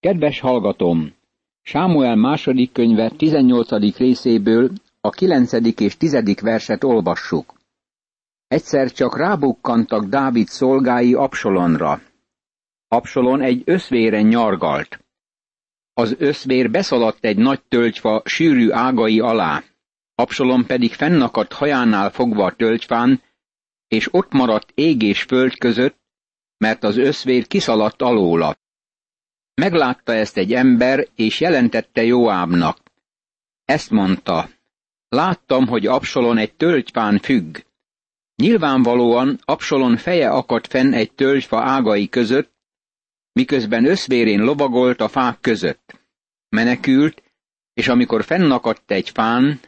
Kedves hallgatom! Sámuel második könyve 18. részéből a 9. és 10. verset olvassuk. Egyszer csak rábukkantak Dávid szolgái Absolonra. Absolon egy összvéren nyargalt. Az összvér beszaladt egy nagy tölgyfa sűrű ágai alá. Absolon pedig fennakadt hajánál fogva a tölgyfán, és ott maradt ég és föld között, mert az összvér kiszaladt alóla. Meglátta ezt egy ember, és jelentette Joábnak. Ezt mondta, láttam, hogy Absolon egy tölgyfán függ. Nyilvánvalóan Absolon feje akadt fenn egy tölgyfa ágai között, miközben összvérén lovagolt a fák között. Menekült, és amikor fennakadt egy fán,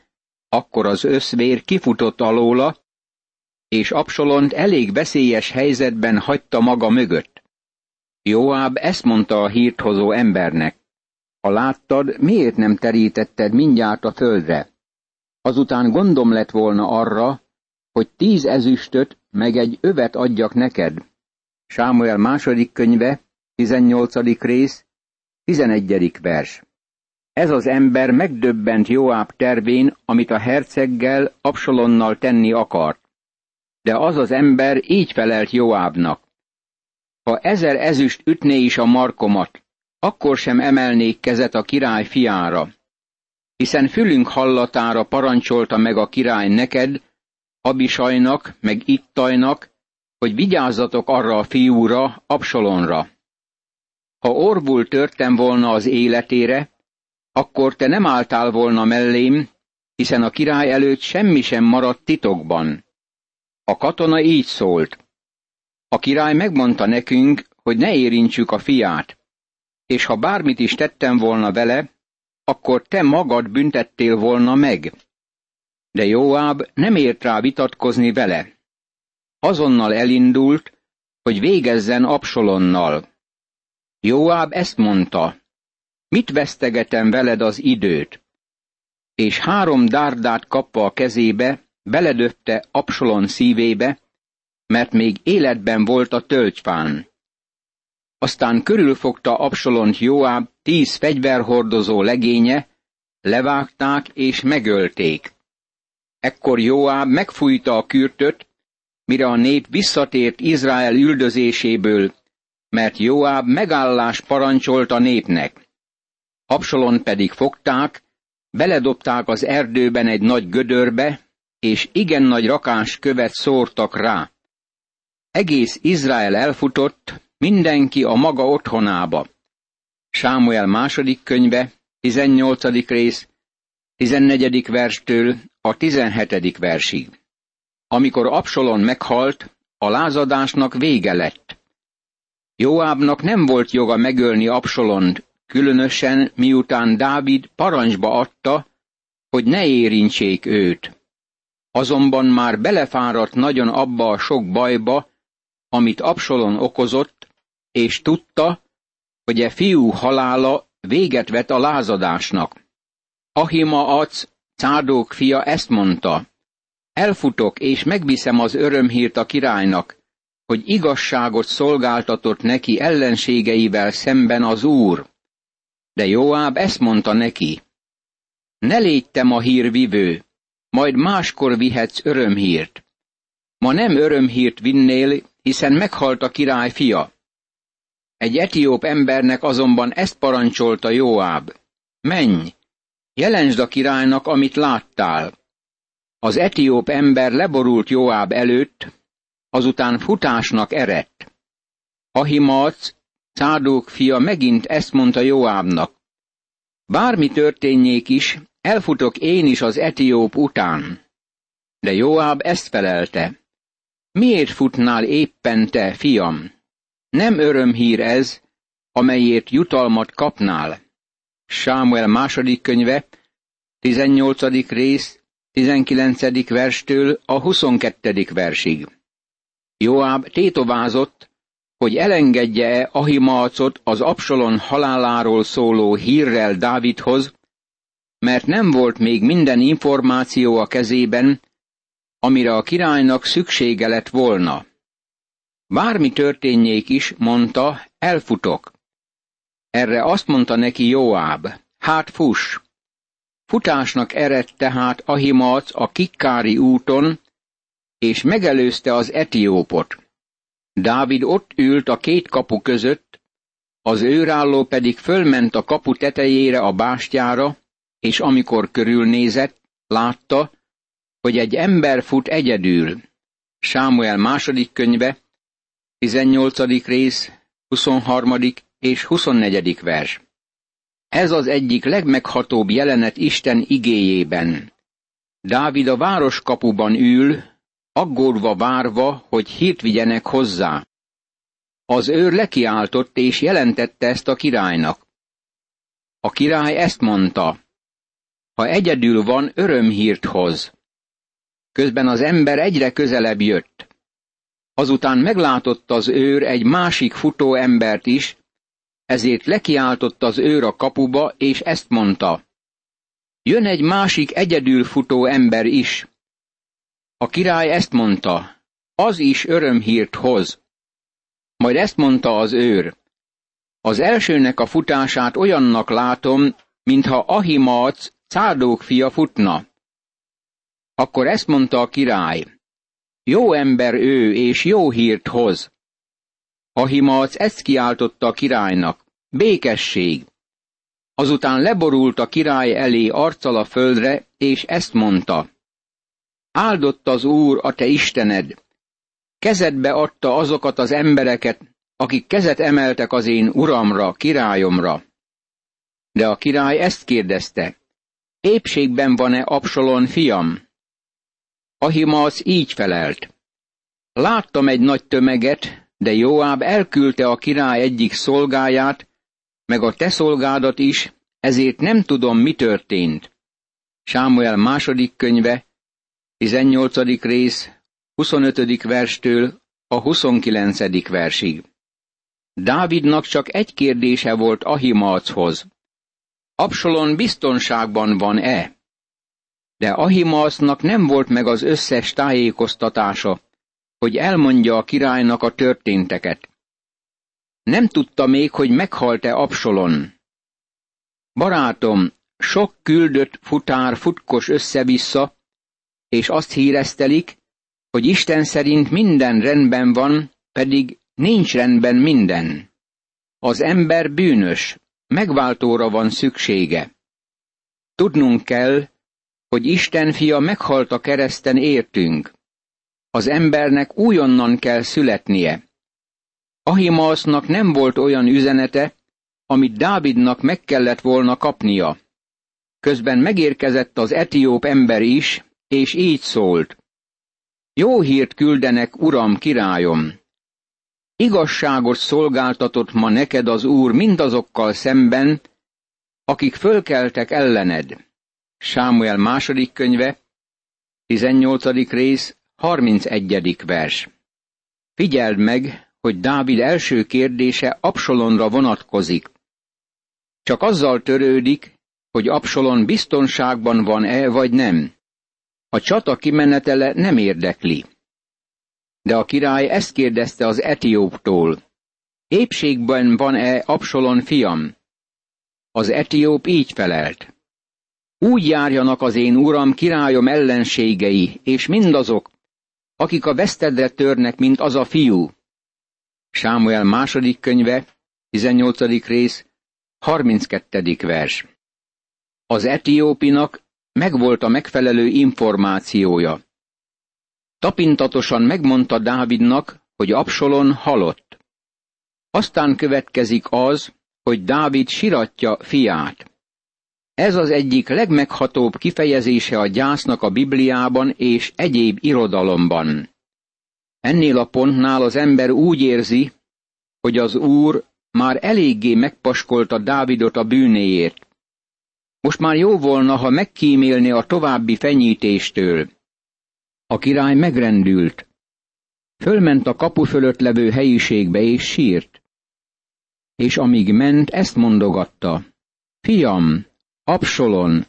akkor az összvér kifutott alóla, és Absolont elég veszélyes helyzetben hagyta maga mögött. Joáb ezt mondta a hírt hozó embernek. Ha láttad, miért nem terítetted mindjárt a földre? Azután gondom lett volna arra, hogy tíz ezüstöt meg egy övet adjak neked. Sámuel második könyve, 18. rész, 11. vers. Ez az ember megdöbbent Joáb tervén, amit a herceggel, Absalonnal tenni akart. De az az ember így felelt Joábnak. Ezer ezüst ütné is a markomat, akkor sem emelnék kezet a király fiára. Hiszen fülünk hallatára parancsolta meg a király neked, Abisajnak, meg Ittajnak, hogy vigyázzatok arra a fiúra, Absalonra. Ha orvul törtem volna az életére, akkor te nem álltál volna mellém, hiszen a király előtt semmi sem maradt titokban. A katona így szólt. A király megmondta nekünk, hogy ne érintsük a fiát, és ha bármit is tettem volna vele, akkor te magad büntettél volna meg. De Jóáb nem ért rá vitatkozni vele. Azonnal elindult, hogy végezzen Absolonnal. Jóáb ezt mondta, mit vesztegetem veled az időt? És három dárdát kapva a kezébe, beledöfte Absolon szívébe, mert még életben volt a tölgyfán. Aztán körülfogta Absolont Joáb tíz fegyverhordozó legénye, levágták és megölték. Ekkor Joáb megfújta a kürtöt, mire a nép visszatért Izrael üldözéséből, mert Joáb megállás parancsolt a népnek. Absalon pedig fogták, beledobták az erdőben egy nagy gödörbe, és igen nagy rakás követ szórtak rá. Egész Izrael elfutott, mindenki a maga otthonába. Sámuel második könyve, 18. rész, 14. verstől a 17. versig. Amikor Absalon meghalt, a lázadásnak vége lett. Joábnak nem volt joga megölni Absalont, különösen miután Dávid parancsba adta, hogy ne érintsék őt. Azonban már belefáradt nagyon abba a sok bajba, amit Absalon okozott, és tudta, hogy e fiú halála véget vet a lázadásnak. Ahima Ac, Cádók fia ezt mondta, elfutok és megviszem az örömhírt a királynak, hogy igazságot szolgáltatott neki ellenségeivel szemben az úr. De Joáb ezt mondta neki, ne légy te ma hírvivő, majd máskor vihetsz örömhírt. Ma nem örömhírt vinnél, hiszen meghalt a király fia. Egy etióp embernek azonban ezt parancsolta Joáb. Menj, jelentsd a királynak, amit láttál. Az etióp ember leborult Joáb előtt, azután futásnak erett. Ahimac, Cádók fia megint ezt mondta Joábnak. Bármi történjék is, elfutok én is az etióp után. De Joáb ezt felelte. Miért futnál éppen te, fiam? Nem örömhír ez, amelyért jutalmat kapnál. Sámuel második könyve, 18. rész, 19. verstől a 22. versig. Joáb tétovázott, hogy elengedje-e Ahimalcot az Absalon haláláról szóló hírrel Dávidhoz, mert nem volt még minden információ a kezében, amire a királynak szüksége lett volna. Bármi történjék is, mondta, elfutok. Erre azt mondta neki Joáb, hát fuss! Futásnak eredt tehát Ahimac a Kikkári úton, és megelőzte az etiópot. Dávid ott ült a két kapu között, az őrálló pedig fölment a kapu tetejére a bástyára, és amikor körülnézett, látta, hogy egy ember fut egyedül. Sámuel második könyve, 18. rész, 23. és 24. vers. Ez az egyik legmeghatóbb jelenet Isten igéjében. Dávid a városkapuban ül, aggódva várva, hogy hírt vigyenek hozzá. Az őr lekiáltott és jelentette ezt a királynak. A király ezt mondta, ha egyedül van, örömhírt hoz. Közben az ember egyre közelebb jött. Azután meglátott az őr egy másik futó embert is, ezért lekiáltott az őr a kapuba, és ezt mondta. Jön egy másik egyedül futó ember is. A király ezt mondta, az is örömhírt hoz. Majd ezt mondta az őr. Az elsőnek a futását olyannak látom, mintha Ahimac, Cádók fia futna. Akkor ezt mondta a király. Jó ember ő, és jó hírt hoz. Ahimac ezt kiáltotta a királynak. Békesség! Azután leborult a király elé arccal a földre, és ezt mondta. Áldott az Úr, a te Istened! Kezedbe adta azokat az embereket, akik kezet emeltek az én uramra, királyomra. De a király ezt kérdezte. Épségben van-e Absolon fiam? Ahimasz így felelt. Láttam egy nagy tömeget, de Joáb elküldte a király egyik szolgáját, meg a te szolgádat is, ezért nem tudom, mi történt. Sámuel második könyve, 18. rész, 25. verstől a 29. versig. Dávidnak csak egy kérdése volt Ahimachoz. Absalon biztonságban van-e? De Ahimacnak nem volt meg az összes tájékoztatása, hogy elmondja a királynak a történteket. Nem tudta még, hogy meghalt-e Absalon. Barátom, sok küldött futár futkos össze-vissza, és azt híreztelik, hogy Isten szerint minden rendben van, pedig nincs rendben minden. Az ember bűnös, megváltóra van szüksége. Tudnunk kell, hogy Isten fia meghalt a kereszten értünk. Az embernek újonnan kell születnie. Ahimaasznak nem volt olyan üzenete, amit Dávidnak meg kellett volna kapnia. Közben megérkezett az etióp ember is, és így szólt. Jó hírt küldenek, uram, királyom! Igazságot szolgáltatott ma neked az Úr mindazokkal szemben, akik fölkeltek ellened. Sámuel második könyve, 18. rész, 31. vers. Figyeld meg, hogy Dávid első kérdése Absalonra vonatkozik. Csak azzal törődik, hogy Absalon biztonságban van-e vagy nem. A csata kimenetele nem érdekli. De a király ezt kérdezte az etióptól. Épségben van-e Absalon fiam? Az etióp így felelt. Úgy járjanak az én uram királyom ellenségei, és mindazok, akik a vesztedre törnek, mint az a fiú. Sámuel második könyve, 18. rész, 32. vers. Az etiópinak megvolt a megfelelő információja. Tapintatosan megmondta Dávidnak, hogy Absalon halott. Aztán következik az, hogy Dávid siratja fiát. Ez az egyik legmeghatóbb kifejezése a gyásznak a Bibliában és egyéb irodalomban. Ennél a pontnál az ember úgy érzi, hogy az Úr már eléggé megpaskolta Dávidot a bűnéért. Most már jó volna, ha megkímélni a további fenyítéstől. A király megrendült. Fölment a kapu fölött levő helyiségbe és sírt. És amíg ment, ezt mondogatta. Fiam, Absolon!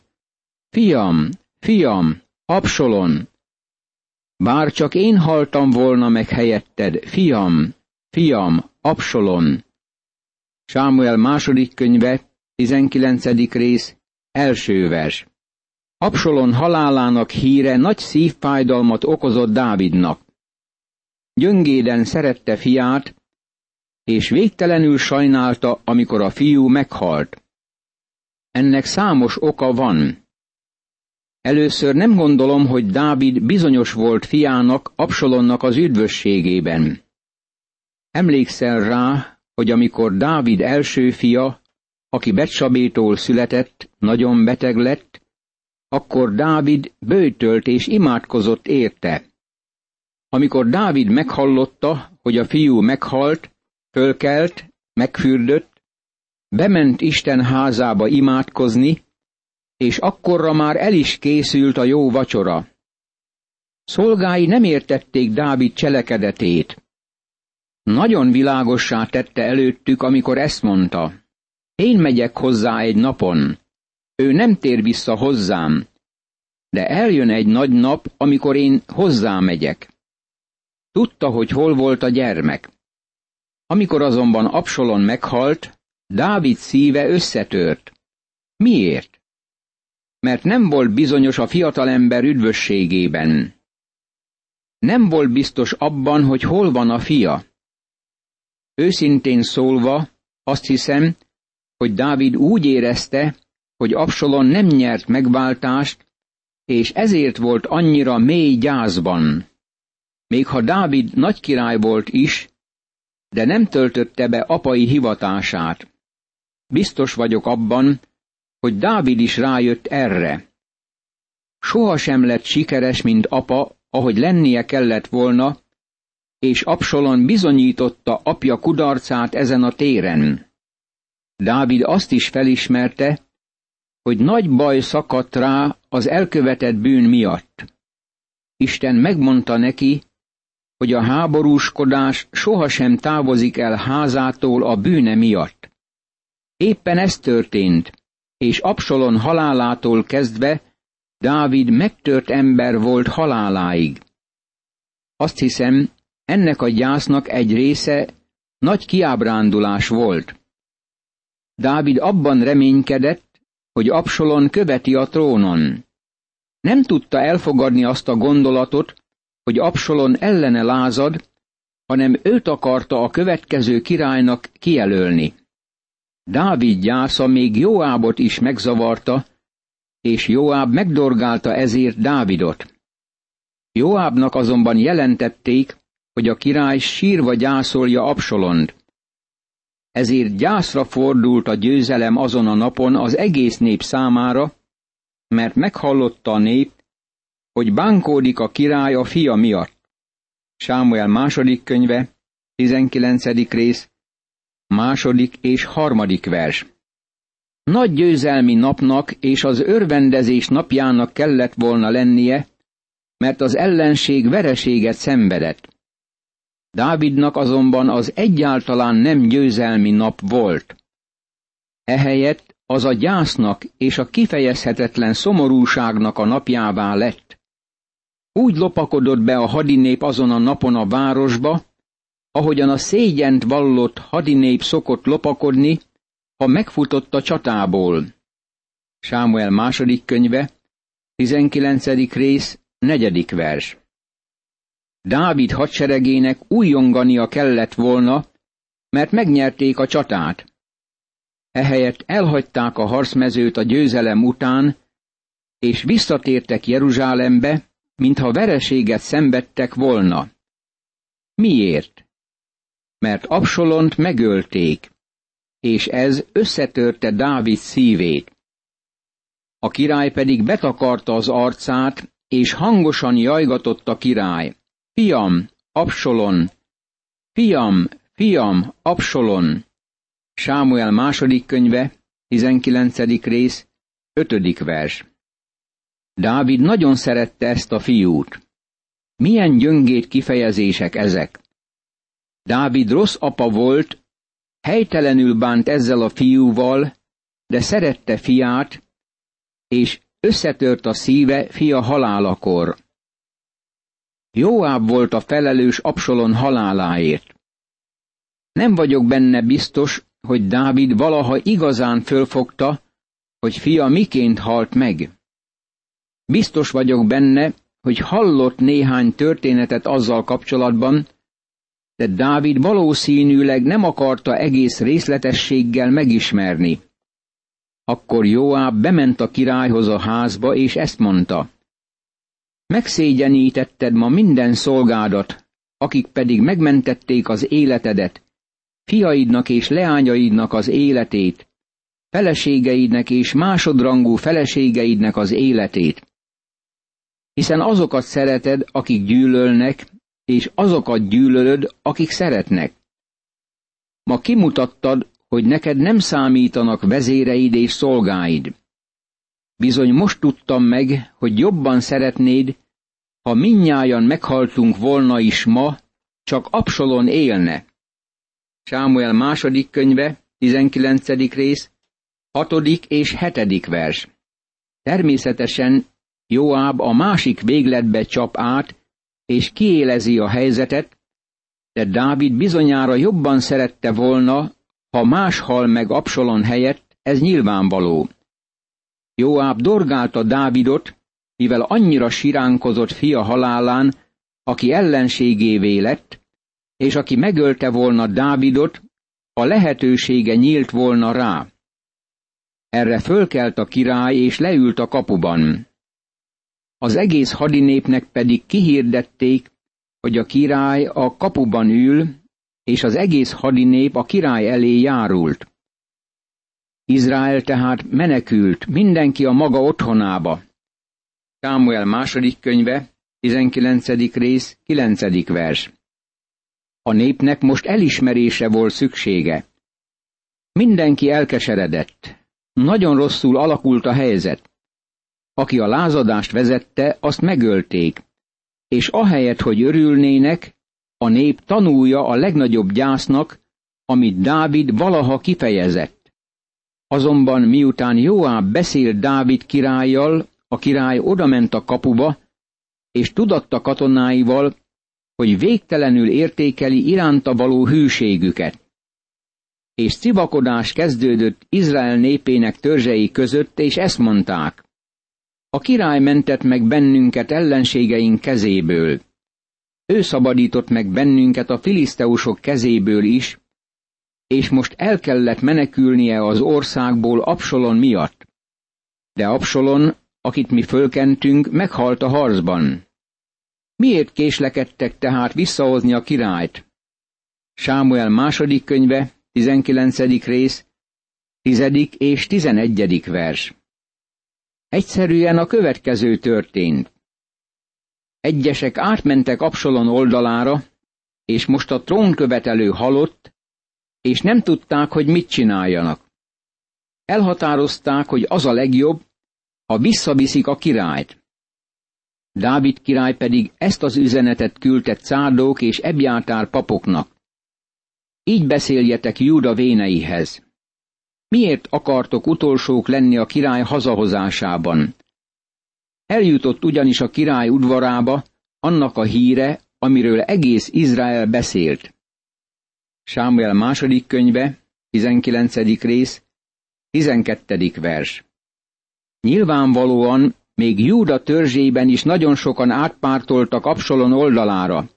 Fiam, fiam, Absolon! Bár csak én haltam volna meg helyetted, fiam, fiam, Absolon! Sámuel második könyve, 19. rész, első vers. Absalon halálának híre nagy szívfájdalmat okozott Dávidnak. Gyöngéden szerette fiát, és végtelenül sajnálta, amikor a fiú meghalt. Ennek számos oka van. Először nem gondolom, hogy Dávid bizonyos volt fiának, Absalonnak az üdvösségében. Emlékszel rá, hogy amikor Dávid első fia, aki Betsabétól született, nagyon beteg lett, akkor Dávid bőtölt és imádkozott érte. Amikor Dávid meghallotta, hogy a fiú meghalt, fölkelt, megfürdött, bement Isten házába imádkozni, és akkorra már el is készült a jó vacsora. Szolgái nem értették Dávid cselekedetét. Nagyon világossá tette előttük, amikor ezt mondta. Én megyek hozzá egy napon. Ő nem tér vissza hozzám. De eljön egy nagy nap, amikor én hozzá megyek. Tudta, hogy hol volt a gyermek. Amikor azonban Absalon meghalt, Dávid szíve összetört. Miért? Mert nem volt bizonyos a fiatalember üdvösségében. Nem volt biztos abban, hogy hol van a fia. Őszintén szólva, azt hiszem, hogy Dávid úgy érezte, hogy Absalon nem nyert megváltást, és ezért volt annyira mély gyászban. Még ha Dávid nagy király volt is, de nem töltötte be apai hivatását. Biztos vagyok abban, hogy Dávid is rájött erre. Soha sem lett sikeres, mint apa, ahogy lennie kellett volna, és Absalon bizonyította apja kudarcát ezen a téren. Dávid azt is felismerte, hogy nagy baj szakadt rá az elkövetett bűn miatt. Isten megmondta neki, hogy a háborúskodás sohasem távozik el házától a bűne miatt. Éppen ez történt, és Absalon halálától kezdve Dávid megtört ember volt haláláig. Azt hiszem, ennek a gyásznak egy része nagy kiábrándulás volt. Dávid abban reménykedett, hogy Absalon követi a trónon. Nem tudta elfogadni azt a gondolatot, hogy Absalon ellene lázad, hanem őt akarta a következő királynak kijelölni. Dávid gyásza még Joábot is megzavarta, és Joáb megdorgálta ezért Dávidot. Joábnak azonban jelentették, hogy a király sírva gyászolja Absolont. Ezért gyászra fordult a győzelem azon a napon az egész nép számára, mert meghallotta a nép, hogy bánkódik a király a fia miatt. Sámuel második könyve, 19. rész, második és harmadik vers. Nagy győzelmi napnak és az örvendezés napjának kellett volna lennie, mert az ellenség vereséget szenvedett. Dávidnak azonban az egyáltalán nem győzelmi nap volt. Ehelyett az a gyásznak és a kifejezhetetlen szomorúságnak a napjává lett. Úgy lopakodott be a hadinép azon a napon a városba, ahogyan a szégyent vallott hadinép szokott lopakodni, ha megfutott a csatából. Sámuel második könyve, 19. rész, negyedik vers. Dávid hadseregének újongania kellett volna, mert megnyerték a csatát. Ehelyett elhagyták a harcmezőt a győzelem után, és visszatértek Jeruzsálembe, mintha vereséget szenvedtek volna. Miért? Mert Absolont megölték, és ez összetörte Dávid szívét. A király pedig betakarta az arcát, és hangosan jajgatott a király. Fiam, Absolon! Fiam, fiam, Absolon! Sámuel második könyve, 19. rész, 5. vers. Dávid nagyon szerette ezt a fiút. Milyen gyöngét kifejezések ezek. Dávid rossz apa volt, helytelenül bánt ezzel a fiúval, de szerette fiát, és összetört a szíve fia halálakor. Jóáb volt a felelős Absalon haláláért. Nem vagyok benne biztos, hogy Dávid valaha igazán fölfogta, hogy fia miként halt meg. Biztos vagyok benne, hogy hallott néhány történetet azzal kapcsolatban, de Dávid valószínűleg nem akarta egész részletességgel megismerni. Akkor Joáb bement a királyhoz a házba, és ezt mondta. Megszégyenítetted ma minden szolgádat, akik pedig megmentették az életedet, fiaidnak és leányaidnak az életét, feleségeidnek és másodrangú feleségeidnek az életét. Hiszen azokat szereted, akik gyűlölnek, és azokat gyűlölöd, akik szeretnek. Ma kimutattad, hogy neked nem számítanak vezéreid és szolgáid. Bizony most tudtam meg, hogy jobban szeretnéd, ha minnyájan meghaltunk volna is ma, csak Absolon élne. Sámuel második könyve, 19. rész, hatodik és hetedik vers. Természetesen Joáb a másik végletbe csap át, és kiélezi a helyzetet, de Dávid bizonyára jobban szerette volna, ha más hal meg Absolon helyett, ez nyilvánvaló. Joáb dorgálta Dávidot, mivel annyira siránkozott fia halálán, aki ellenségévé lett, és aki megölte volna Dávidot, a lehetősége nyílt volna rá. Erre fölkelt a király, és leült a kapuban. Az egész hadinépnek pedig kihirdették, hogy a király a kapuban ül, és az egész hadinép a király elé járult. Izrael tehát menekült, mindenki a maga otthonába. Sámuel második könyve, 19. rész, 9. vers. A népnek most elismerése volt szüksége. Mindenki elkeseredett. Nagyon rosszul alakult a helyzet. Aki a lázadást vezette, azt megölték, és ahelyett, hogy örülnének, a nép tanulja a legnagyobb gyásznak, amit Dávid valaha kifejezett. Azonban miután Joáb beszélt Dávid királlyal, a király odament a kapuba, és tudatta katonáival, hogy végtelenül értékeli iránta való hűségüket. És civakodás kezdődött Izrael népének törzsei között, és ezt mondták. A király mentett meg bennünket ellenségeink kezéből. Ő szabadított meg bennünket a filiszteusok kezéből is, és most el kellett menekülnie az országból Absolon miatt. De Absolon, akit mi fölkentünk, meghalt a harcban. Miért késlekedtek tehát visszahozni a királyt? Sámuel második könyve, 19. rész, 10. és 11. vers. Egyszerűen a következő történt. Egyesek átmentek Absolon oldalára, és most a trónkövetelő halott, és nem tudták, hogy mit csináljanak. Elhatározták, hogy az a legjobb, ha visszaviszik a királyt. Dávid király pedig ezt az üzenetet küldte Cádók és Ebjátár papoknak. Így beszéljetek Júda véneihez. Miért akartok utolsók lenni a király hazahozásában? Eljutott ugyanis a király udvarába annak a híre, amiről egész Izrael beszélt. Sámuel második könyve, 19. rész, 12. vers. Nyilvánvalóan még Júda törzsében is nagyon sokan átpártoltak Absalon oldalára.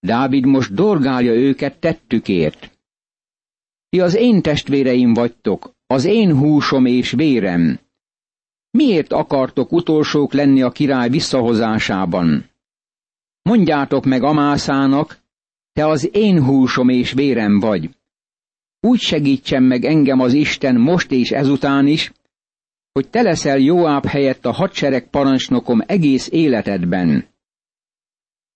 Dávid most dorgálja őket tettükért. Ti az én testvéreim vagytok, az én húsom és vérem. Miért akartok utolsók lenni a király visszahozásában? Mondjátok meg Amászának, te az én húsom és vérem vagy. Úgy segítsen meg engem az Isten most és ezután is, hogy te leszel Joáb helyett a hadsereg parancsnokom egész életedben.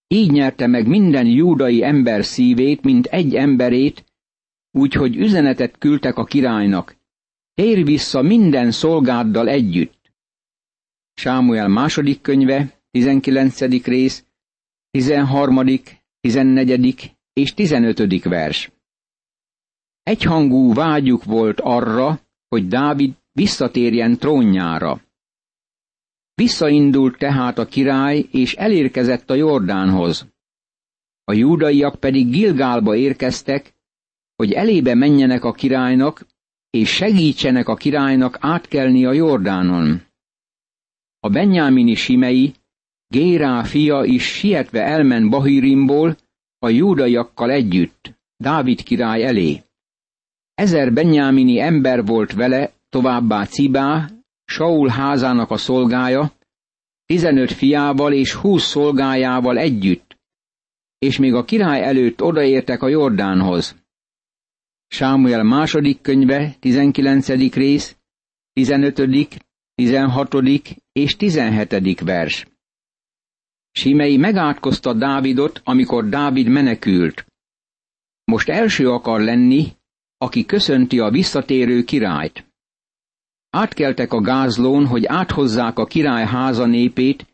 Így nyerte meg minden júdai ember szívét, mint egy emberét, úgyhogy üzenetet küldtek a királynak. Tér vissza minden szolgáddal együtt. Sámuel második könyve, 19. rész, 13., 14. és 15. vers. Egyhangú vágyuk volt arra, hogy Dávid visszatérjen trónjára. Visszaindult tehát a király, és elérkezett a Jordánhoz. A júdaiak pedig Gilgálba érkeztek, hogy elébe menjenek a királynak, és segítsenek a királynak átkelni a Jordánon. A benyámini Simei, Gérá fia is sietve elment Bahirimból a júdaiakkal együtt, Dávid király elé. Ezer benyámini ember volt vele, továbbá Cibá, Saul házának a szolgája, tizenöt fiával és húsz szolgájával együtt, és még a király előtt odaértek a Jordánhoz. Sámuel második könyve, tizenkilencedik rész, tizenötödik, tizenhatodik és tizenhetedik vers. Simei megátkozta Dávidot, amikor Dávid menekült. Most első akar lenni, aki köszönti a visszatérő királyt. Átkeltek a gázlón, hogy áthozzák a király háza népét,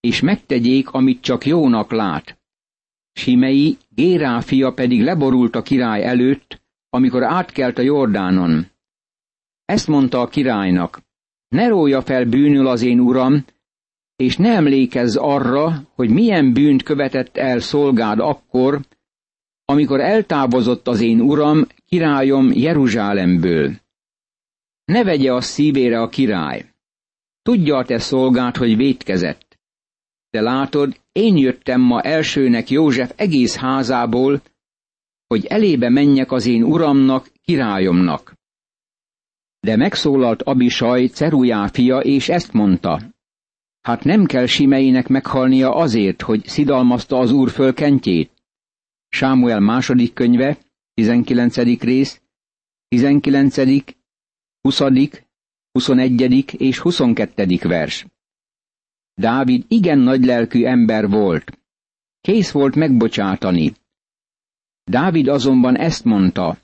és megtegyék, amit csak jónak lát. Simei, Gérá fia pedig leborult a király előtt, amikor átkelt a Jordánon. Ezt mondta a királynak, ne rója fel bűnül az én uram, és ne emlékezz arra, hogy milyen bűnt követett el szolgád akkor, amikor eltávozott az én uram, királyom Jeruzsálemből. Ne vegye a szívére a király. Tudja a te szolgád, hogy vétkezett. De látod, én jöttem ma elsőnek József egész házából, hogy elébe menjek az én uramnak, királyomnak. De megszólalt Abisaj, Cerujá fia, és ezt mondta. Hát nem kell Simeinek meghalnia azért, hogy szidalmazta az úr fölkentjét. Sámuel második könyve, 19. rész, 19., 20., 21. és 22. vers. Dávid igen nagylelkű ember volt. Kész volt megbocsátani. Dávid azonban ezt mondta,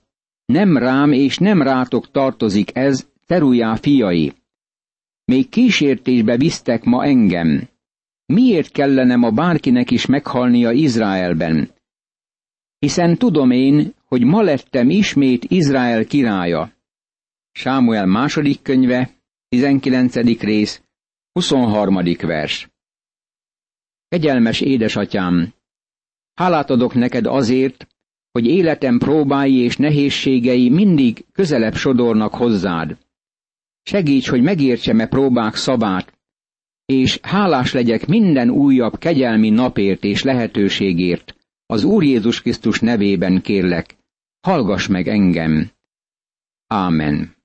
nem rám és nem rátok tartozik ez, Terujá fiai. Még kísértésbe visztek ma engem. Miért kellene ma bárkinek is meghalnia Izraelben? Hiszen tudom én, hogy ma lettem ismét Izrael királya. Sámuel második könyve, 19. rész, 23. vers. Kegyelmes édesatyám, hálát adok neked azért, hogy életem próbái és nehézségei mindig közelebb sodornak hozzád. Segíts, hogy megértsem-e próbák szabát, és hálás legyek minden újabb kegyelmi napért és lehetőségért. Az Úr Jézus Krisztus nevében kérlek, hallgass meg engem. Ámen.